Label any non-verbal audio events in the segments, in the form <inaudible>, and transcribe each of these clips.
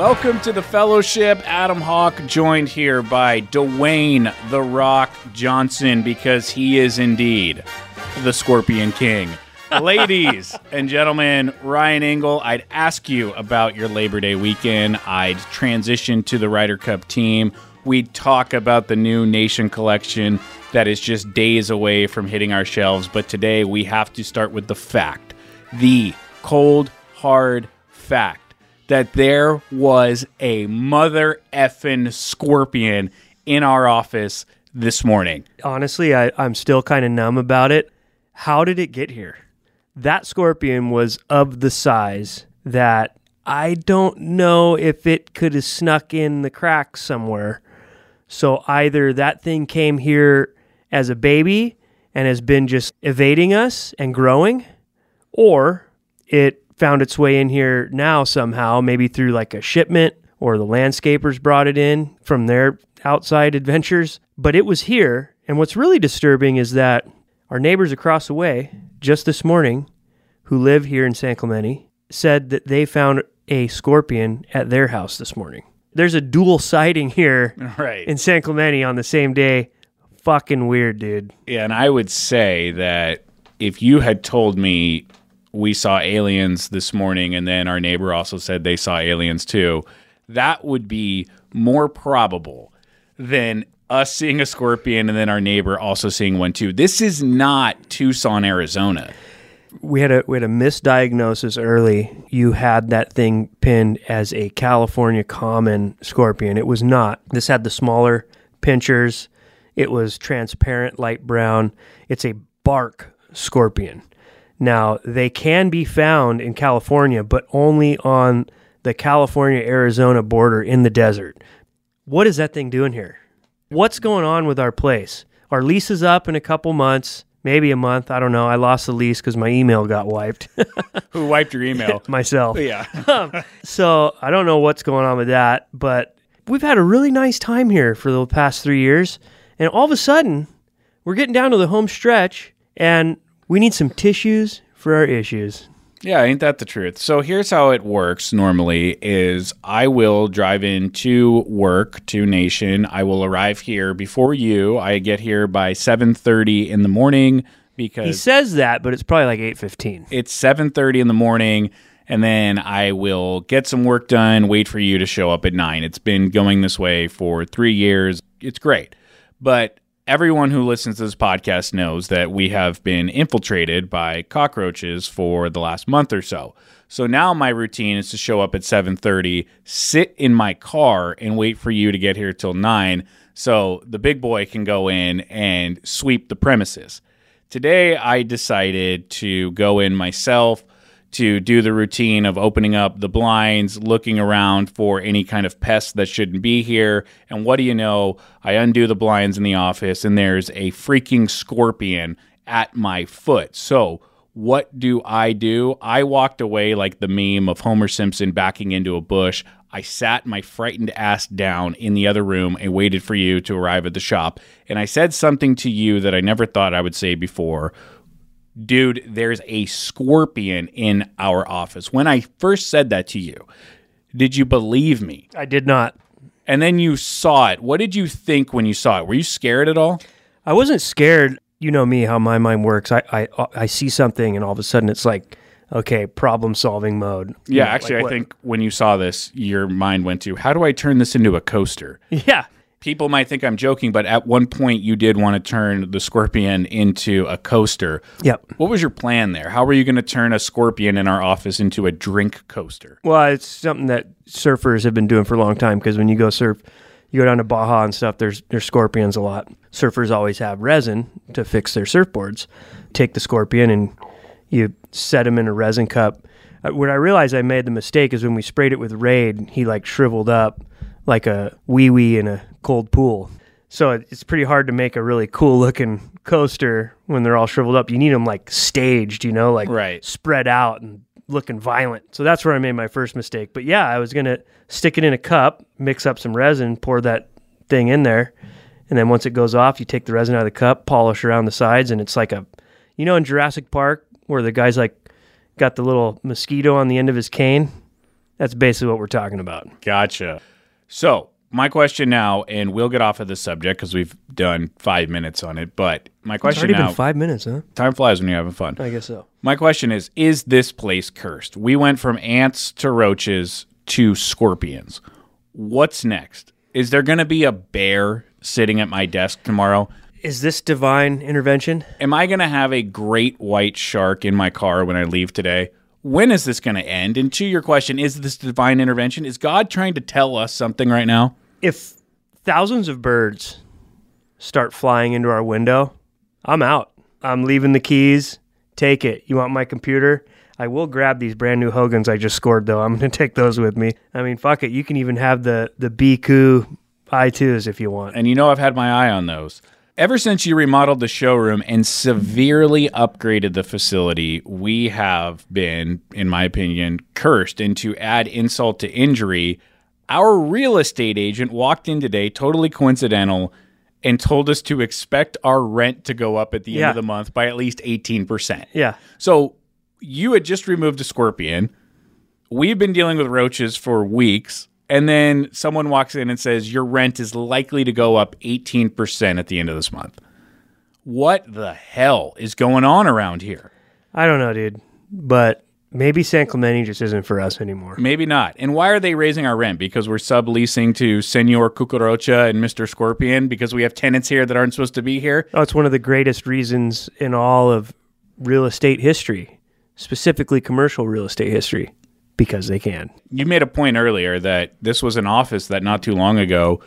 Welcome to the fellowship. Adam Hawk joined here by Dwayne The Rock Johnson because he is indeed the Scorpion King. <laughs> Ladies and gentlemen, Ryan Engle, I'd ask you about your Labor Day weekend. I'd transition to the Ryder Cup team. We'd talk about the new Nation collection that is just days away from hitting our shelves. But today we have to start with the fact the cold, hard fact that there was a mother effing scorpion in our office this morning. Honestly, I, I'm still kind of numb about it. How did it get here? That scorpion was of the size that I don't know if it could have snuck in the cracks somewhere. So either that thing came here as a baby and has been just evading us and growing, or it found its way in here now somehow, maybe through like a shipment or the landscapers brought it in from their outside adventures. But it was here. And what's really disturbing is that our neighbors across the way, just this morning, who live here in San Clemente, said that they found a scorpion at their house this morning. There's a dual sighting here <laughs> Right. in San Clemente on the same day. Fucking weird, dude. Yeah, and I would say that if you had told me we saw aliens this morning and then our neighbor also said they saw aliens too, that would be more probable than us seeing a scorpion and then our neighbor also seeing one too. This is not Tucson, Arizona. we had a we had a misdiagnosis early. You had that thing pinned as a California common scorpion. It was not. This had the smaller pinchers. It was transparent, light brown. It's a bark scorpion. Now they can be found in California, but only on the California Arizona border in the desert. What is that thing doing here? What's going on with our place? Our lease is up in a couple months, maybe a month. I don't know. I lost the lease because my email got wiped <laughs> Who wiped your email? <laughs> myself. yeah. <laughs> Um, so I don't know what's going on with that, but we've had a really nice time here for the past three years. And all of a sudden, we're getting down to the home stretch and we need some tissues for our issues. Yeah, ain't that the truth? So here's how it works normally is I will drive into work to Nation. I will arrive here before you. I get here by 7:30 in the morning because He says that, but it's probably like 8:15. it's 7:30 in the morning and then I will get some work done, wait for you to show up at 9. It's been going this way for 3 years. It's great. But everyone who listens to this podcast knows that we have been infiltrated by cockroaches for the last month or so. So now my routine is to show up at 7:30, sit in my car and wait for you to get here till 9 so the big boy can go in and sweep the premises. Today I decided to go in myself to do the routine of opening up the blinds, looking around for any kind of pests that shouldn't be here. And what do you know? I undo the blinds in the office and there's a freaking scorpion at my foot. So, what do I do? I walked away like the meme of Homer Simpson backing into a bush. I sat my frightened ass down in the other room and waited for you to arrive at the shop. And I said something to you that I never thought I would say before dude, there's a scorpion in our office. When I first said that to you, did you believe me? I did not. And then you saw it. What did you think when you saw it? Were you scared at all? I wasn't scared. You know me, how my mind works. I I, uh, I see something, and all of a sudden, it's like, okay, problem solving mode. You Yeah, know, actually, like I what- think when you saw this, your mind went to, how do I turn this into a coaster? <laughs> Yeah, People might think I'm joking, but at one point you did want to turn the scorpion into a coaster. yep. What was your plan there? How were you going to turn a scorpion in our office into a drink coaster? Well, it's something that surfers have been doing for a long time because when you go surf, you go down to Baja and stuff. There's there's scorpions a lot. Surfers always have resin to fix their surfboards. Take the scorpion and you set him in a resin cup. Uh, When I realized I made the mistake is when we sprayed it with Raid, he like shriveled up like a wee wee in a cold pool. So it's pretty hard to make a really cool looking coaster when they're all shriveled up. You need them like staged, you know, like Right. spread out and looking violent. So that's where I made my first mistake. But yeah, I was going to stick it in a cup, mix up some resin, pour that thing in there. And then once it goes off, you take the resin out of the cup, polish around the sides. And it's like a, you know, in Jurassic Park where the guy's like got the little mosquito on the end of his cane That's basically what we're talking about. Gotcha. So, my question now, and we'll get off of this subject because we've done five minutes on it. But my It's question already now, been five minutes, huh? time flies when you're having fun. I guess so. My question is Is this place cursed? We went from ants to roaches to scorpions. What's next? Is there going to be a bear sitting at my desk tomorrow? Is this divine intervention? Am I going to have a great white shark in my car when I leave today? When is this going to end? And to your question, is this divine intervention? Is God trying to tell us something right now? If thousands of birds start flying into our window, I'm out. I'm leaving the keys. Take it. You want my computer? I will grab these brand new Hogans I just scored though. I'm going <laughs> to take those with me. I mean, fuck it. You can even have the the Biku i2s if you want. And you know, I've had my eye on those. Ever since you remodeled the showroom and severely upgraded the facility, we have been, in my opinion, cursed. And to add insult to injury, our real estate agent walked in today, totally coincidental, and told us to expect our rent to go up at the end of the month by at least 18%. Yeah. So you had just removed a scorpion. We've been dealing with roaches for weeks. And then someone walks in and says, Your rent is likely to go up 18% at the end of this month. What the hell is going on around here? I don't know, dude. But maybe San Clemente just isn't for us anymore. Maybe not. And why are they raising our rent? Because we're subleasing to Senor Cucaracha and Mr. Scorpion because we have tenants here that aren't supposed to be here? Oh, it's one of the greatest reasons in all of real estate history, specifically commercial real estate history, because they can. you made a point earlier that this was an office that not too long ago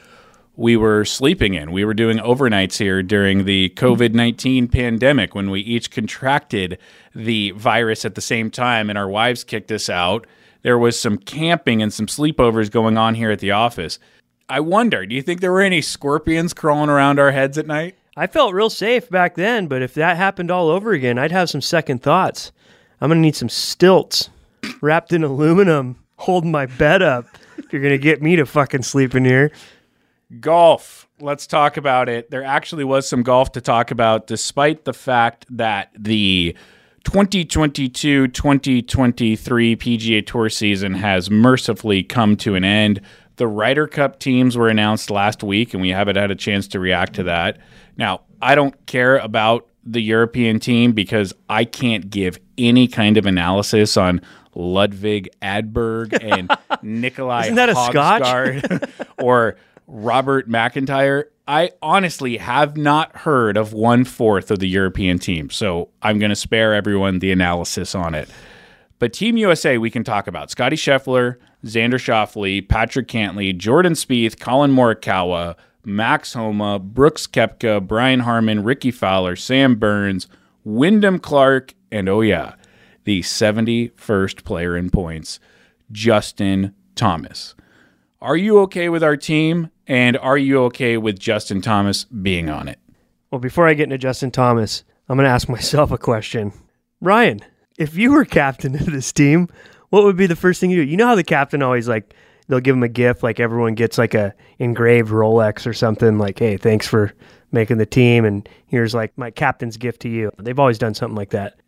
we were sleeping in. We were doing overnights here during the COVID 19 pandemic when we each contracted the virus at the same time and our wives kicked us out. There was some camping and some sleepovers going on here at the office. I wonder, do you think there were any scorpions crawling around our heads at night? I felt real safe back then, but if that happened all over again, I'd have some second thoughts. I'm going to need some stilts wrapped in aluminum holding my bed up if you're going to get me to fucking sleep in here. Golf. Let's talk about it. There actually was some golf to talk about, despite the fact that the 2022 2023 PGA Tour season has mercifully come to an end. The Ryder Cup teams were announced last week, and we haven't had a chance to react to that. Now, I don't care about the European team because I can't give any kind of analysis on Ludvig Åberg and <laughs> Nikolai Isn't that a Scotch? <laughs> Or Robert McIntyre. I honestly have not heard of one fourth of the European team, so I'm going to spare everyone the analysis on it. But Team USA, we can talk about Scotty Scheffler, Xander Schauffele, Patrick Cantlay, Jordan Spieth, Collin Morikawa, Max Homa, Brooks Koepka, Brian Harman, Rickie Fowler, Sam Burns, Wyndham Clark, and oh yeah, the 71st player in points, Justin Thomas. Are you okay with our team? And are you okay with Justin Thomas being on it? Well, before I get into Justin Thomas, I'm going to ask <laughs> myself a question. Ryan, if you were captain <laughs> of this team, what would be the first thing you do? You know how the captain always like they'll give him a gift, like everyone gets like a engraved Rolex or something, like, hey, thanks for making the team, and here's like my captain's gift to you. They've always done something like that.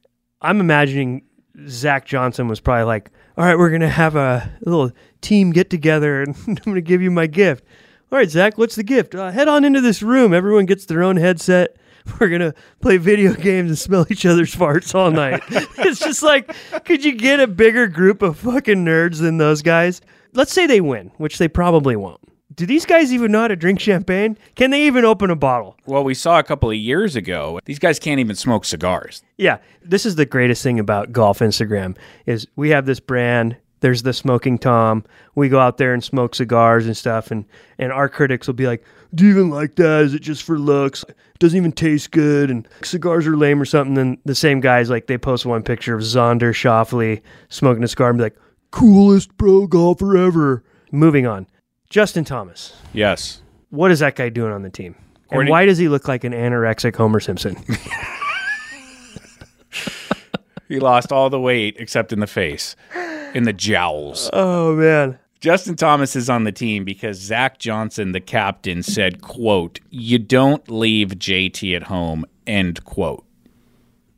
I'm imagining Zach Johnson was probably like, all right, we're gonna have a little team get together, and <laughs> I'm gonna give you my gift. All right, Zach, what's the gift? Uh, head on into this room. Everyone gets their own headset. <laughs> We're gonna play video games and smell each other's farts all night. <laughs> it's just like, could you get a bigger group of fucking nerds than those guys? Let's say they win, which they probably won't. Do these guys even know how to drink champagne? Can they even open a bottle? Well, we saw a couple of years ago, these guys can't even smoke cigars. Yeah, this is the greatest thing about golf Instagram is we have this brand. There's the smoking Tom. We go out there and smoke cigars and stuff, and and our critics will be like, "Do you even like that? Is it just for looks? It doesn't even taste good, and cigars are lame or something." Then the same guys like they post one picture of Xander Schauffele smoking a cigar and be like, "Coolest pro golfer ever." Moving on, Justin Thomas. Yes. What is that guy doing on the team? And why does he look like an anorexic Homer Simpson? <laughs> He lost all the weight except in the face, in the jowls. oh man. Justin Thomas is on the team because Zach Johnson, the captain, said, quote, you don't leave JT at home, end quote.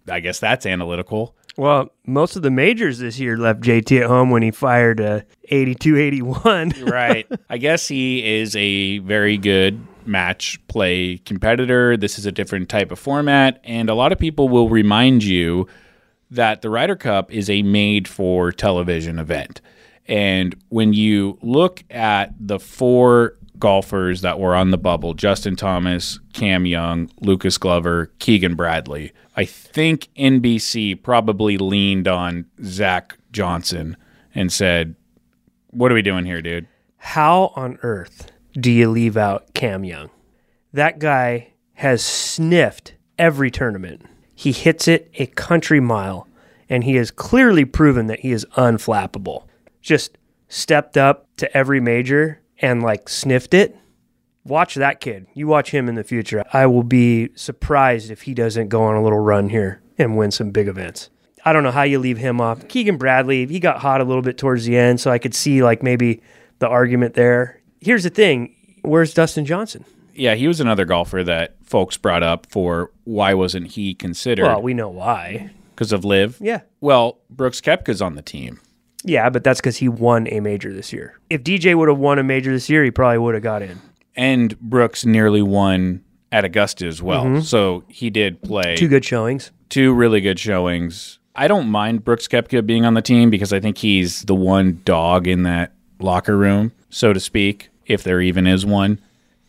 I guess that's analytical. Well, most of the majors this year left JT at home when he fired a 82-81. right. <laughs> I guess he is a very good match play competitor. This is a different type of format, and a lot of people will remind you that the Ryder Cup is a made for television event. And when you look at the four golfers that were on the bubble Justin Thomas, Cam Young, Lucas Glover, Keegan Bradley. I think NBC probably leaned on Zach Johnson and said, What are we doing here, dude? How on earth do you leave out Cam Young? That guy has sniffed every tournament. He hits it a country mile, and he has clearly proven that he is unflappable. Just stepped up to every major and like sniffed it. Watch that kid. You watch him in the future. I will be surprised if he doesn't go on a little run here and win some big events. I don't know how you leave him off. Keegan Bradley, he got hot a little bit towards the end, so I could see like maybe the argument there. Here's the thing where's Dustin Johnson? Yeah, he was another golfer that folks brought up for why wasn't he considered Well, we know why. because of LIV. Yeah. Well, Brooks Koepka's on the team. Yeah, but that's because he won a major this year. If DJ would have won a major this year, he probably would have got in. And Brooks nearly won at Augusta as well. Mm-hmm. So he did play Two good showings. two really good showings. I don't mind Brooks Koepka being on the team because I think he's the one dog in that locker room, so to speak, if there even is one.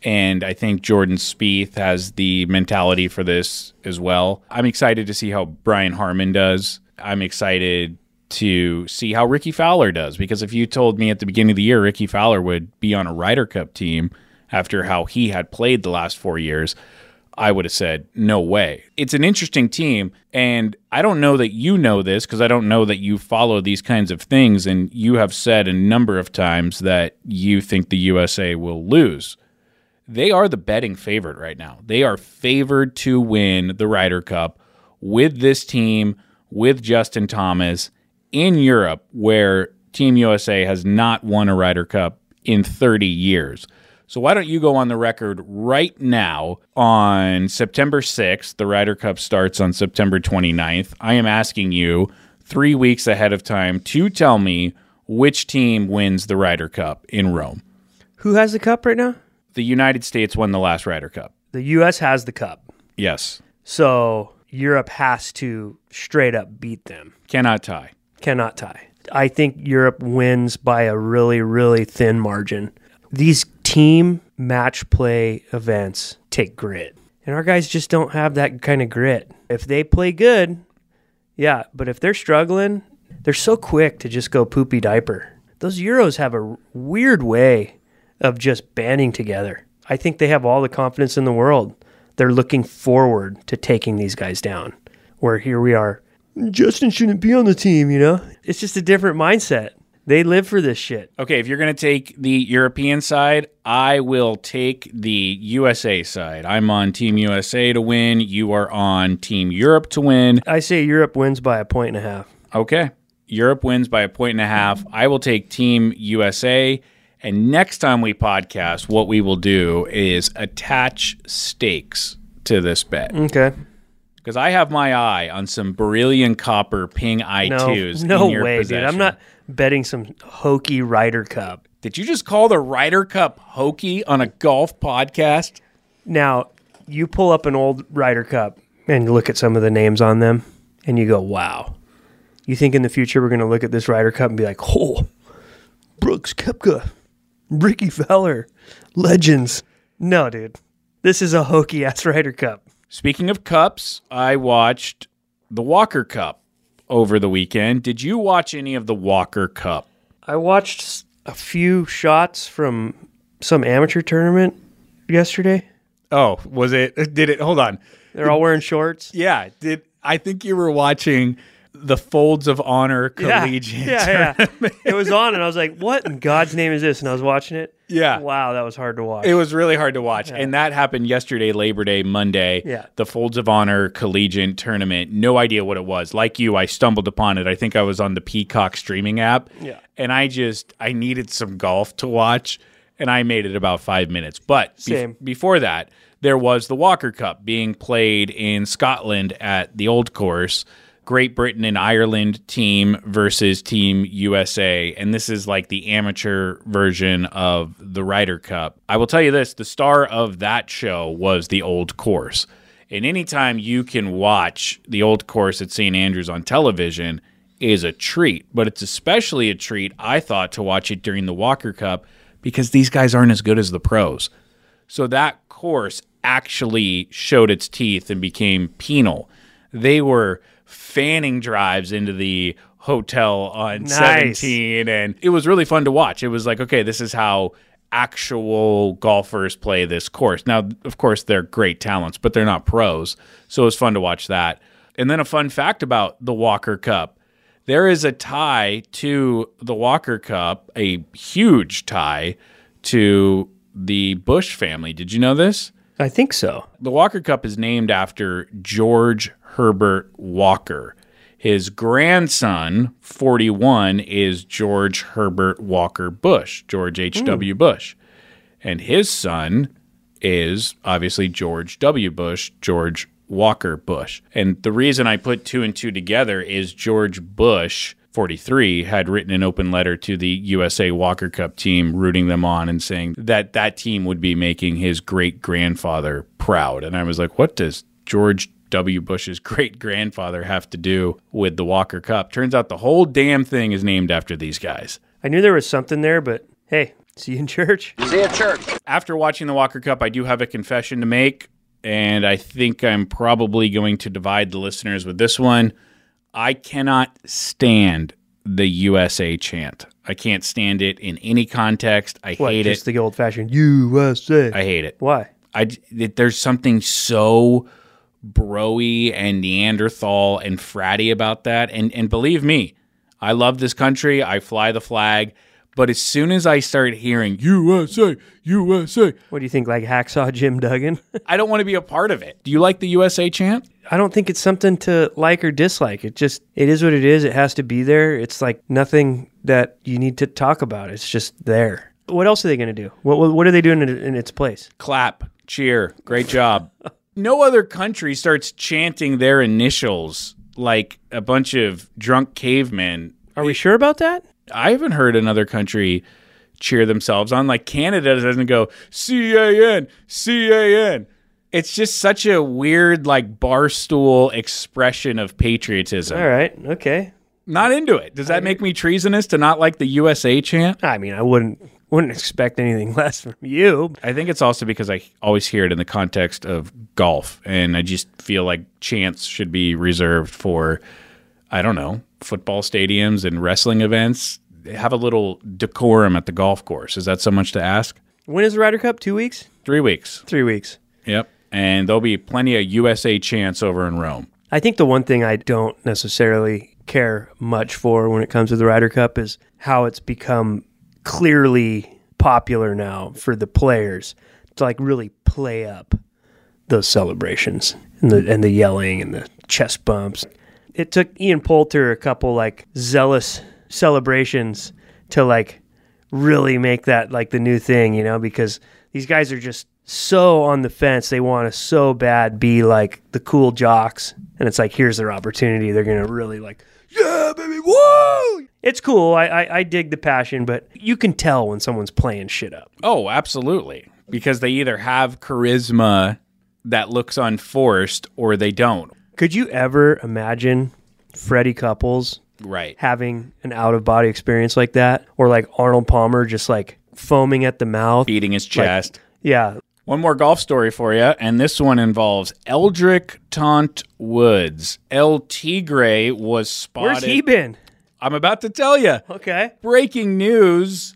And I think Jordan Spieth has the mentality for this as well. I'm excited to see how Brian Harman does. I'm excited to see how Rickie Fowler does because if you told me at the beginning of the year Rickie Fowler would be on a Ryder Cup team after how he had played the last four years, I would have said, no way. It's an interesting team. And I don't know that you know this because I don't know that you follow these kinds of things. And you have said a number of times that you think the USA will lose. They are the betting favorite right now. They are favored to win the Ryder Cup with this team, with Justin Thomas in Europe, where Team USA has not won a Ryder Cup in 30 years. So why don't you go on the record right now on September 6th? The Ryder Cup starts on September 29th. I am asking you three weeks ahead of time to tell me which team wins the Ryder Cup in Rome. Who has the cup right now? The United States won the last Ryder Cup. The U.S. has the cup. Yes. So Europe has to straight up beat them. Cannot tie. Cannot tie. I think Europe wins by a really, really thin margin. These team match play events take grit. And our guys just don't have that kind of grit. If they play good, yeah, but if they're struggling, they're so quick to just go poopy diaper. Those Euros have a weird way of just banding together. I think they have all the confidence in the world. They're looking forward to taking these guys down. Where here we are, Justin shouldn't be on the team, you know? It's just a different mindset. They live for this shit. Okay, if you're going to take the European side, I will take the USA side. I'm on Team USA to win. You are on Team Europe to win. I say Europe wins by a point and a half. Okay. Europe wins by a point and a half. I will take Team USA. And next time we podcast, what we will do is attach stakes to this bet. Okay. Because I have my eye on some beryllium copper ping No, I2s no your way, possession. dude. I'm not betting some hokey Ryder Cup. Did you just call the Ryder Cup hokey on a golf podcast? Now, you pull up an old Ryder Cup and you look at some of the names on them and you go, wow. You think in the future we're going to look at this Ryder Cup and be like, oh, Brooks Koepka, Rickie Fowler, legends. No, dude. This is a hokey ass Ryder Cup. Speaking of cups, I watched the Walker Cup over the weekend. Did you watch any of the Walker Cup? I watched a few shots from some amateur tournament yesterday. Oh, was it? Did it? Hold on. They're all wearing shorts. Yeah. Did I think you were watching the Folds of Honor Collegiate? Yeah, yeah. it was on, and I was like, "What in God's name is this?" And I was watching it. Yeah. Wow, that was hard to watch. It was really hard to watch. And that happened yesterday, Labor Day, Monday. Yeah. The Folds of Honor Collegiate Tournament. No idea what it was. Like you, I stumbled upon it. I think I was on the Peacock streaming app. Yeah. And I just, I needed some golf to watch. And I made it about five minutes. But Same. before that, there was the Walker Cup being played in Scotland at the Old Course. Great Britain and Ireland team versus Team USA. And this is like the amateur version of the Ryder Cup. I will tell you this the star of that show was the old course. And anytime you can watch the old course at St. Andrews on television is a treat. But it's especially a treat, I thought, to watch it during the Walker Cup because these guys aren't as good as the pros. So that course actually showed its teeth and became penal. They were fanning drives into the hotel on Nice. 17 and it was really fun to watch. It was like, okay, this is how actual golfers play this course. Now, of course, they're great talents, but they're not pros. So it was fun to watch that. And then a fun fact about the Walker Cup. There is a tie to the Walker Cup, a huge tie to the Bush family. Did you know this? I think so. The Walker Cup is named after George Herbert Walker. His grandson, 41, is George Herbert Walker Bush, George H.W. Hmm. Bush. And his son is obviously George W. Bush, George Walker Bush. And the reason I put two and two together is George Bush, 43, had written an open letter to the USA Walker Cup team, rooting them on and saying that that team would be making his great grandfather proud. And I was like, what does George W. Bush's great grandfather have to do with the Walker Cup? Turns out the whole damn thing is named after these guys. I knew there was something there, but hey, see you in church. See you in church. After watching the Walker Cup, I do have a confession to make, and I think I'm probably going to divide the listeners with this one. I cannot stand the USA chant. I can't stand it in any context. I What, hate just it. the old fashioned USA. I hate it. Why? I it, there's something so broy and Neanderthal and fratty about that. And and believe me, I love this country. I fly the flag. But as soon as I start hearing USA, USA, What do you think, like Hacksaw Jim Duggan? <laughs> I don't want to be a part of it. Do you like the USA chant? I don't think it's something to like or dislike. It just, it is what it is. It has to be there. It's like nothing that you need to talk about. It's just there. What else are they going to do? What, what, are they doing in, in its place? Clap, cheer, great job. <laughs> no other country starts chanting their initials like a bunch of drunk cavemen. Are we sure about that? I haven't heard another country cheer themselves on. Like Canada doesn't go C A N C A N. It's just such a weird, like barstool expression of patriotism. All right. Okay. Not into it. Does that make me treasonous to not like the USA chant? I mean, I wouldn't wouldn't expect anything <laughs> less from you. I think it's also because I always hear it in the context of golf, and I just feel like chance should be reserved for, I don't know, football stadiums and wrestling events. Have a little decorum at the golf course. Is that so much to ask? When is the Ryder Cup? Two weeks? Three weeks. Three weeks. Yep. And there'll be plenty of USA chance over in Rome. I think the one thing I don't necessarily care much for when it comes to the Ryder Cup is how it's become clearly popular now for the players to like really play up those celebrations and the and the yelling and the chest bumps. It took Ian Poulter a couple like zealous celebrations to like really make that like the new thing, you know, because these guys are just so on the fence. They want to so bad be like the cool jocks. And it's like, here's their opportunity. They're going to really like, yeah, baby, whoa. It's cool. I, I, I dig the passion, but you can tell when someone's playing shit up. Oh, absolutely. Because they either have charisma that looks unforced or they don't. Could you ever imagine Freddie Couples Right. having an out of body experience like that? Or like Arnold Palmer just like foaming at the mouth? Beating his chest. Yeah. One more golf story for you, and this one involves Eldrick Tont Woods. El Tigre was spotted. Where's he been? I'm about to tell you. Okay. Breaking news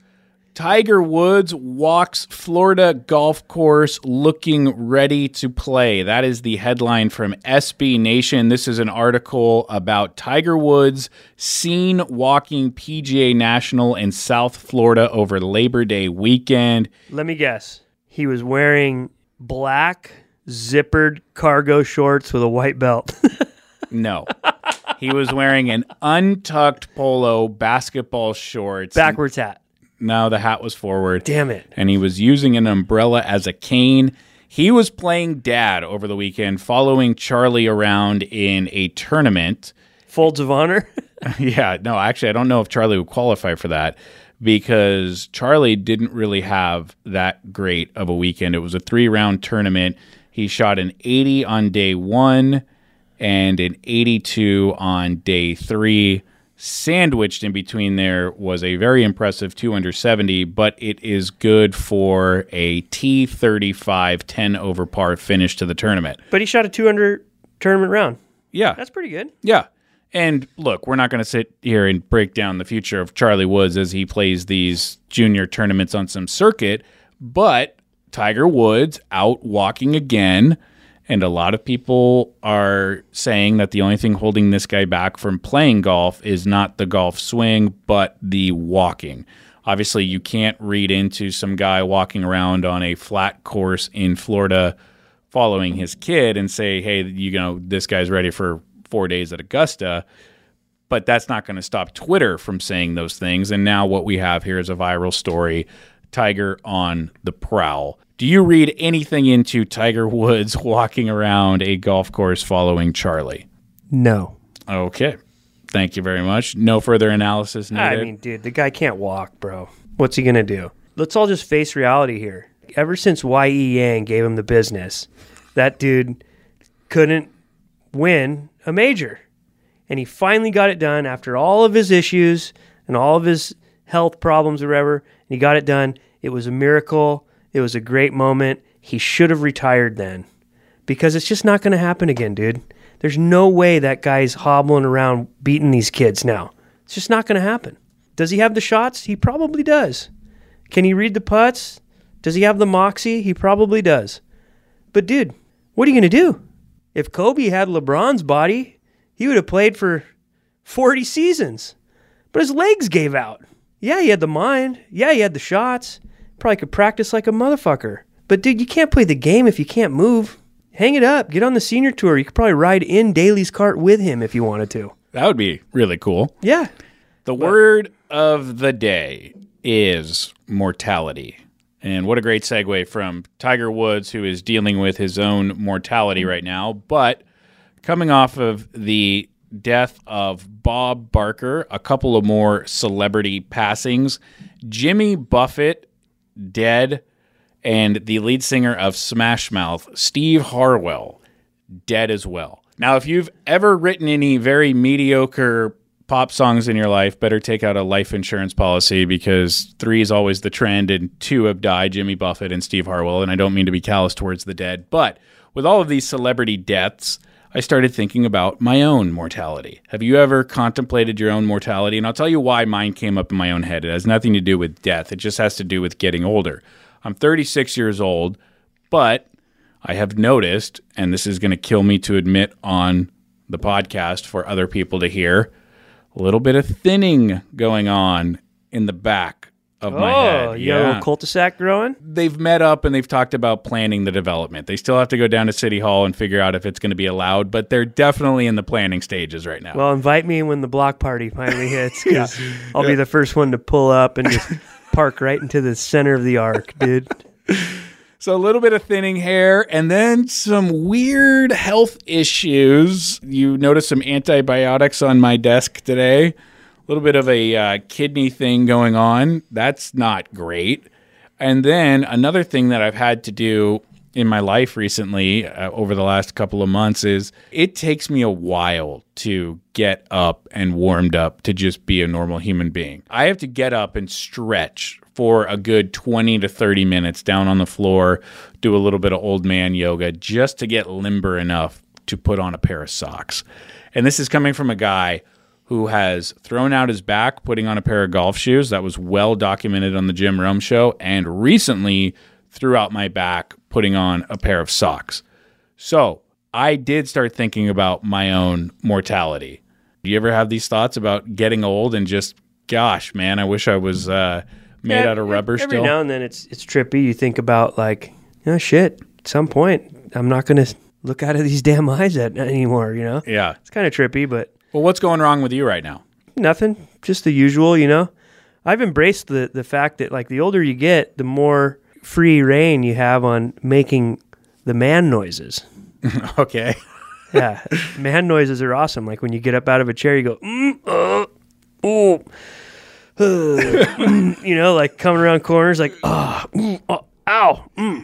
Tiger Woods walks Florida golf course looking ready to play. That is the headline from SB Nation. This is an article about Tiger Woods seen walking PGA National in South Florida over Labor Day weekend. Let me guess. He was wearing black zippered cargo shorts with a white belt. <laughs> No. he was wearing an untucked polo, basketball shorts. Backwards hat. No, the hat was forward. Damn it. and he was using an umbrella as a cane. He was playing dad over the weekend, following Charlie around in a tournament. Folds of honor. <laughs> <laughs> yeah, no, actually, I don't know if Charlie would qualify for that because Charlie didn't really have that great of a weekend. It was a three round tournament. He shot an 80 on day one and an 82 on day three. Sandwiched in between there was a very impressive 2 under 70, but it is good for a T35 10 over par finish to the tournament. But he shot a 200 tournament round. Yeah. That's pretty good. Yeah. And look, we're not going to sit here and break down the future of Charlie Woods as he plays these junior tournaments on some circuit, but Tiger Woods out walking again. And a lot of people are saying that the only thing holding this guy back from playing golf is not the golf swing, but the walking. Obviously, you can't read into some guy walking around on a flat course in Florida following his kid and say, hey, you know, this guy's ready for four days at Augusta. But that's not going to stop Twitter from saying those things. And now what we have here is a viral story Tiger on the prowl. Do you read anything into Tiger Woods <laughs> walking around a golf course following Charlie? No. Okay. Thank you very much. No further analysis needed. I mean, dude, the guy can't walk, bro. What's he going to do? Let's all just face reality here. Ever since Y.E. Yang gave him the business, that dude couldn't win a major. And he finally got it done after all of his issues and all of his health problems or whatever. And he got it done. It was a miracle. It was a great moment. He should have retired then because it's just not going to happen again, dude. There's no way that guy's hobbling around beating these kids now. It's just not going to happen. Does he have the shots? He probably does. Can he read the putts? Does he have the moxie? He probably does. But, dude, what are you going to do? If Kobe had LeBron's body, he would have played for 40 seasons. But his legs gave out. Yeah, he had the mind. Yeah, he had the shots. Probably could practice like a motherfucker. But, dude, you can't play the game if you can't move. Hang it up. Get on the senior tour. You could probably ride in Daly's cart with him if you wanted to. that would be really cool. Yeah. The word of the day is mortality. And what a great segue from Tiger Woods, who is dealing with his own mortality mm-hmm. right now, but coming off of the death of Bob Barker, a couple of more celebrity passings, Jimmy Buffett dead, and the lead singer of Smash Mouth, Steve Harwell, dead as well. Now, if you've ever written any very mediocre pop songs in your life, better take out a life insurance policy because three is always the trend and two have died Jimmy Buffett and Steve Harwell. And I don't mean to be callous towards the dead, but with all of these celebrity deaths, I started thinking about my own mortality. Have you ever contemplated your own mortality? And I'll tell you why mine came up in my own head. It has nothing to do with death, it just has to do with getting older. I'm 36 years old, but I have noticed, and this is going to kill me to admit on the podcast for other people to hear, a little bit of thinning going on in the back of my Oh, head. you got a cul-de-sac growing? They've met up and they've talked about planning the development. They still have to go down to City Hall and figure out if it's going to be allowed, but they're definitely in the planning stages right now. Well, invite me when the block party finally hits <laughs> because I'll be the first one to pull up and just <laughs> park right into the center of the arc, dude. <laughs> So a little bit of thinning hair and then some weird health issues. You notice some antibiotics on my desk today. A little bit of a uh, kidney thing going on. That's not great. And then another thing that I've had to do in my life recently uh, over the last couple of months is it takes me a while to get up and warmed up to just be a normal human being. I have to get up and stretch for a good 20 to 30 minutes down on the floor, do a little bit of old man yoga just to get limber enough to put on a pair of socks. And this is coming from a guy who has thrown out his back putting on a pair of golf shoes. That was well documented on the Jim Rome show. And recently threw out my back putting on a pair of socks. So I did start thinking about my own mortality. Do you ever have these thoughts about getting old and just, gosh, man, I wish I was uh, made Yeah, out of rubber every still? now and then it's it's trippy. You think about like, oh shit. At some point, I'm not gonna look out of these <laughs> damn eyes at anymore. You know, yeah. it's kind of trippy, but Well, what's going wrong with you right now? nothing. Just the usual. You know, I've embraced the the fact that like the older you get, the more free reign you have on making the man noises. <laughs> okay. <laughs> yeah, man noises are awesome. Like when you get up out of a chair, you go, mm, uh, oh, <sighs> you know, like coming around corners, like, ah, mm, oh, ow, mm,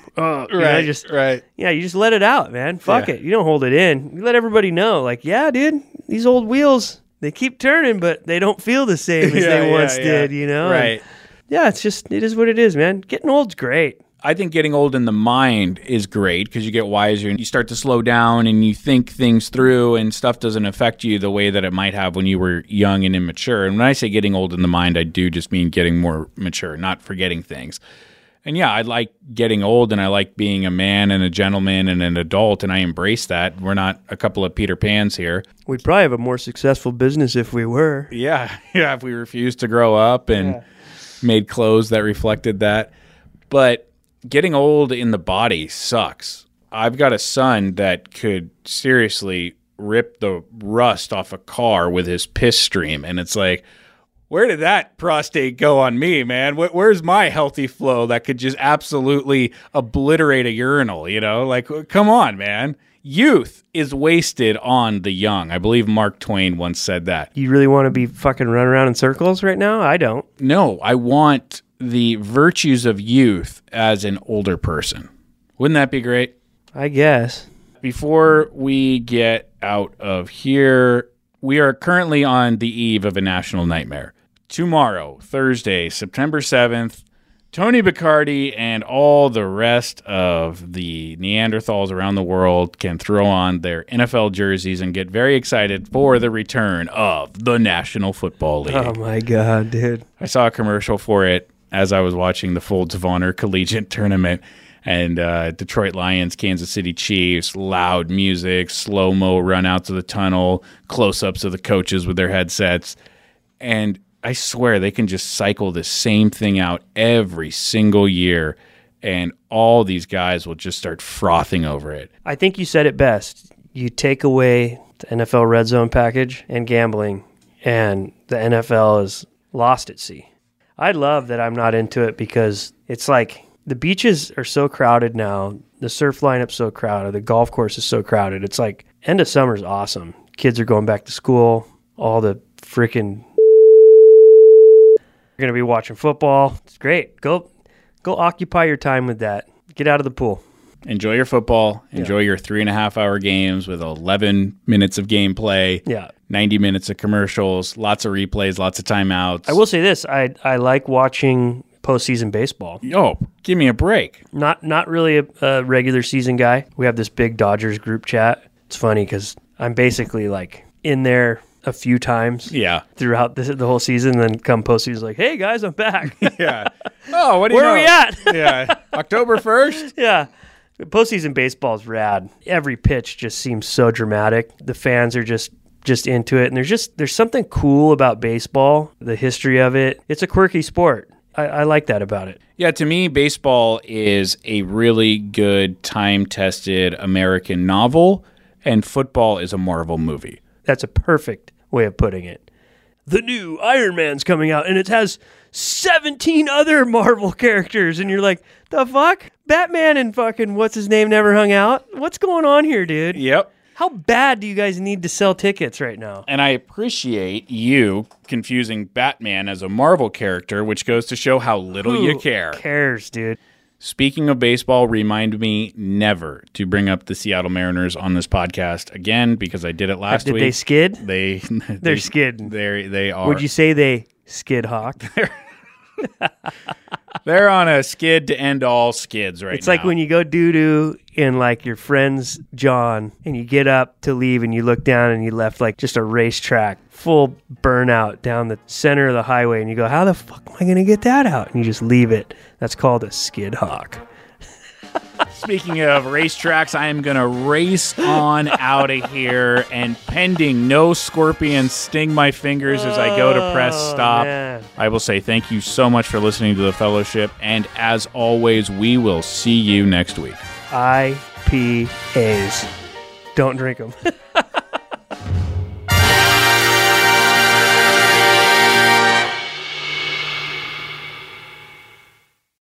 you know, just right. yeah, you just let it out, man. Fuck Yeah. it. You don't hold it in. You let everybody know, like, yeah, dude, these old wheels, they keep turning, but they don't feel the same as Yeah, <laughs> they yeah, once did, you know? And, Right. yeah, it's just, it is what it is, man. Getting old's great. I think getting old in the mind is great because you get wiser and you start to slow down and you think things through and stuff doesn't affect you the way that it might have when you were young and immature. And when I say getting old in the mind, I do just mean getting more mature, not forgetting things. And yeah, I like getting old and I like being a man and a gentleman and an adult and I embrace that. We're not a couple of Peter Pans here. We'd probably have a more successful business if we were. Yeah, <laughs> yeah. If we refused to grow up and Yeah. made clothes that reflected that, but getting old in the body sucks. I've got a son that could seriously rip the rust off a car with his piss stream, and it's like, where did that prostate go on me, man? Where's my healthy flow that could just absolutely obliterate a urinal? You know, like, come on, man. Youth is wasted on the young. I believe Mark Twain once said that. You really want to be fucking running around in circles right now? I don't. No, I want the virtues of youth as an older person. Wouldn't that be great? I guess. Before we get out of here, we are currently on the eve of a national nightmare. Tomorrow, Thursday, September 7th, Tony Bacardi and all the rest of the Neanderthals around the world can throw on their NFL jerseys and get very excited for the return of the National Football League. Oh my god, dude. I saw a commercial for it as I was watching the Folds of Honor Collegiate <laughs> Tournament and uh, Detroit Lions, Kansas City Chiefs, loud music, slow mo run out to the tunnel, close ups of the coaches with their headsets. And I swear they can just cycle the same thing out every single year. And all these guys will just start frothing over it. I think you said it best. You take away the NFL red zone package and gambling, and the NFL is lost at sea. I love that I'm not into it because it's like the beaches are so crowded now. The surf lineup's so crowded. The golf course is so crowded. It's like end of summer's awesome. Kids are going back to school. All the freaking you're gonna be watching football. It's great. Go, go occupy your time with that. Get out of the pool. Enjoy your football, enjoy your three and a half hour games with 11 minutes of gameplay. Yeah. 90 minutes of commercials, lots of replays, lots of timeouts. I will say this: I I like watching postseason baseball. Oh, give me a break. Not not really a, a regular season guy. We have this big Dodgers group chat. It's funny because I'm basically like in there a few times Yeah. throughout the, the whole season. Then come postseason, like, hey guys, I'm back. <laughs> Yeah. Oh, what do you Where are we at? yeah. <laughs> October 1st? yeah. Postseason baseball is rad. Every pitch just seems so dramatic. The fans are just just into it, and there's just there's something cool about baseball. The history of it. It's a quirky sport. I, I like that about it. Yeah, to me, baseball is a really good, time tested American novel, and football is a Marvel movie. That's a perfect way of putting it. The new Iron Man's coming out, and it has 17 other <laughs> Marvel characters, and you're like, the fuck? Batman and fucking what's his name never hung out? What's going on here, dude? Yep. How bad do you guys need to sell tickets right now? And I appreciate you confusing Batman as a Marvel character, which goes to show how little you care. cares, dude? Speaking of baseball, remind me never to bring up the Seattle Mariners on this podcast again because I did it last Did week. Did they skid? They <laughs> They're they, skidding. They they are. Would you say they skid hawk? <laughs> They're on a skid to end all skids right It's now. like when you go doo doo in like your friend's John and you get up to leave and you look down and you left like just a racetrack full burnout down the center of the highway and you go, How the fuck am I gonna get that out? And you just leave it. That's called a skid hawk. Speaking of racetracks, I am going to race on out of here. And pending no scorpions sting my fingers as I go to press Oh, stop, man. I will say thank you so much for listening to the fellowship. And as always, we will see you next week. IPAs. Don't drink them. <laughs>